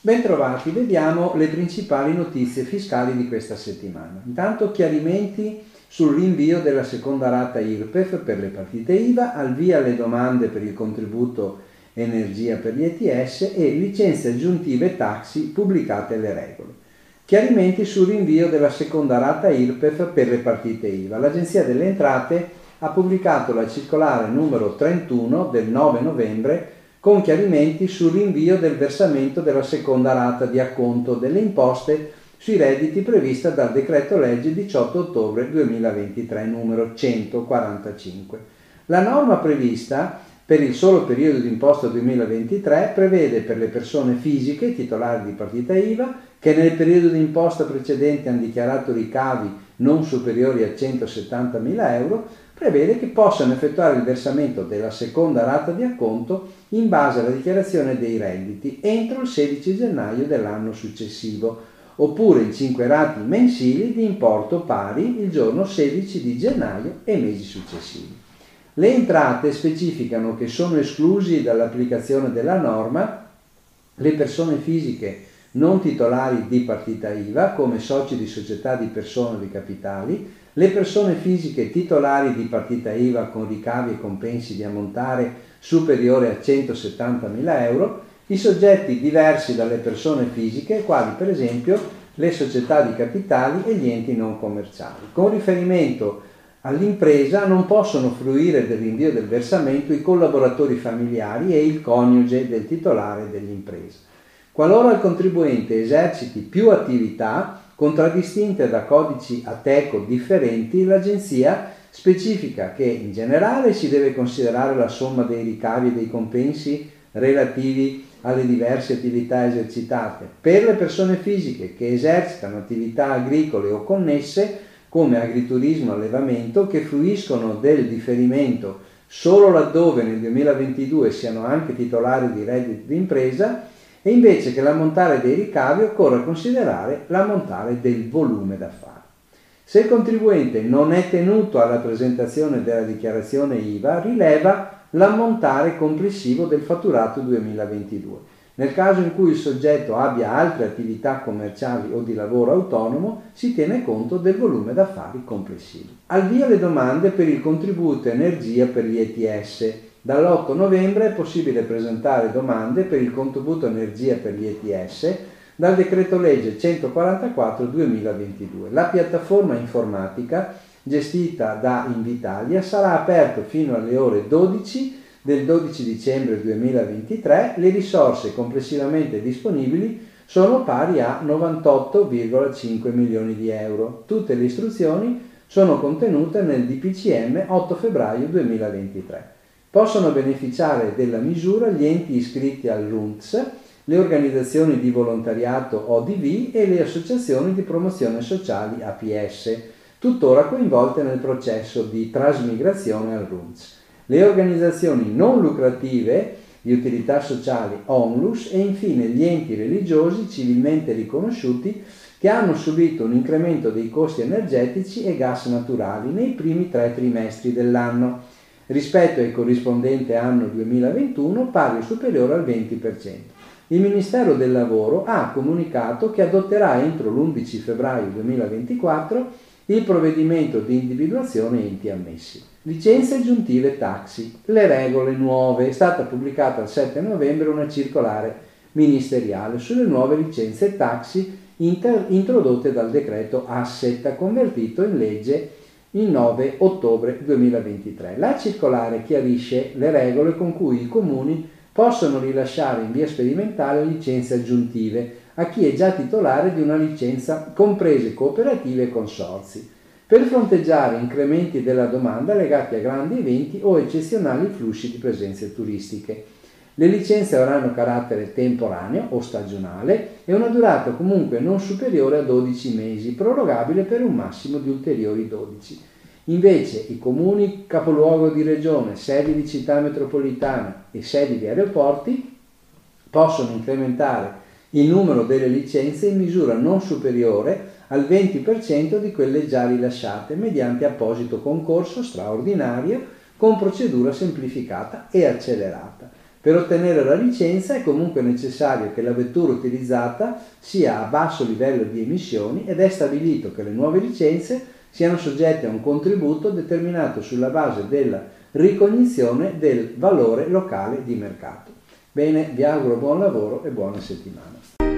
Bentrovati, vediamo le principali notizie fiscali di questa settimana. Intanto chiarimenti sul rinvio della seconda rata IRPEF per le partite IVA, al via le domande per il contributo energia per gli ETS e licenze aggiuntive taxi pubblicate le regole. Chiarimenti sul rinvio della seconda rata IRPEF per le partite IVA. L'Agenzia delle Entrate ha pubblicato la circolare numero 31 del 9 novembre con chiarimenti sul rinvio del versamento della seconda rata di acconto delle imposte sui redditi prevista dal decreto legge 18 ottobre 2023 numero 145. La norma prevista per il solo periodo di imposta 2023 prevede per le persone fisiche titolari di partita IVA che nel periodo di imposta precedente hanno dichiarato ricavi non superiori a 170.000 euro prevede che possano effettuare il versamento della seconda rata di acconto in base alla dichiarazione dei redditi entro il 16 gennaio dell'anno successivo, oppure in 5 rati mensili di importo pari il giorno 16 di gennaio e mesi successivi. Le entrate specificano che sono esclusi dall'applicazione della norma le persone fisiche non titolari di partita IVA come soci di società di persone o di capitali, le persone fisiche titolari di partita IVA con ricavi e compensi di ammontare superiore a 170.000 euro, i soggetti diversi dalle persone fisiche, quali per esempio le società di capitali e gli enti non commerciali. Con riferimento all'impresa non possono fruire del rinvio del versamento i collaboratori familiari e il coniuge del titolare dell'impresa. Qualora il contribuente eserciti più attività, contraddistinte da codici ATECO differenti, l'Agenzia specifica che in generale si deve considerare la somma dei ricavi e dei compensi relativi alle diverse attività esercitate. Per le persone fisiche che esercitano attività agricole o connesse, come agriturismo e allevamento, che fruiscono del differimento solo laddove nel 2022 siano anche titolari di reddito d'impresa, e invece che l'ammontare dei ricavi occorre considerare l'ammontare del volume d'affari. Se il contribuente non è tenuto alla presentazione della dichiarazione IVA, rileva l'ammontare complessivo del fatturato 2022. Nel caso in cui il soggetto abbia altre attività commerciali o di lavoro autonomo, si tiene conto del volume d'affari complessivo. Al via le domande per il contributo energia per gli ETS Dall'8 novembre è possibile presentare domande per il contributo energia per gli ETS dal decreto legge 144-2022. La piattaforma informatica gestita da Invitalia sarà aperta fino alle ore 12 del 12 dicembre 2023. Le risorse complessivamente disponibili sono pari a 98,5 milioni di euro. Tutte le istruzioni sono contenute nel DPCM 8 febbraio 2023. Possono beneficiare della misura gli enti iscritti al RUNTS, le organizzazioni di volontariato ODV e le associazioni di promozione sociali APS, tuttora coinvolte nel processo di trasmigrazione al RUNTS. Le organizzazioni non lucrative di utilità sociali ONLUS e infine gli enti religiosi civilmente riconosciuti che hanno subito un incremento dei costi energetici e gas naturali nei primi tre trimestri dell'anno rispetto al corrispondente anno 2021 pari o superiore al 20%. Il Ministero del Lavoro ha comunicato che adotterà entro l'11 febbraio 2024 il provvedimento di individuazione enti ammessi. Licenze aggiuntive taxi. Le regole nuove. È stata pubblicata il 7 novembre una circolare ministeriale sulle nuove licenze taxi inter- introdotte dal decreto Asset convertito in legge il 9 ottobre 2023. La circolare chiarisce le regole con cui i comuni possono rilasciare in via sperimentale licenze aggiuntive a chi è già titolare di una licenza comprese cooperative e consorzi, per fronteggiare incrementi della domanda legati a grandi eventi o eccezionali flussi di presenze turistiche. Le licenze avranno carattere temporaneo o stagionale e una durata comunque non superiore a 12 mesi, prorogabile per un massimo di ulteriori 12. Invece i comuni capoluogo di regione, sedi di città metropolitana e sedi di aeroporti possono incrementare il numero delle licenze in misura non superiore al 20% di quelle già rilasciate mediante apposito concorso straordinario con procedura semplificata e accelerata. Per ottenere la licenza è comunque necessario che la vettura utilizzata sia a basso livello di emissioni ed è stabilito che le nuove licenze siano soggette a un contributo determinato sulla base della ricognizione del valore locale di mercato. Bene, vi auguro buon lavoro e buona settimana.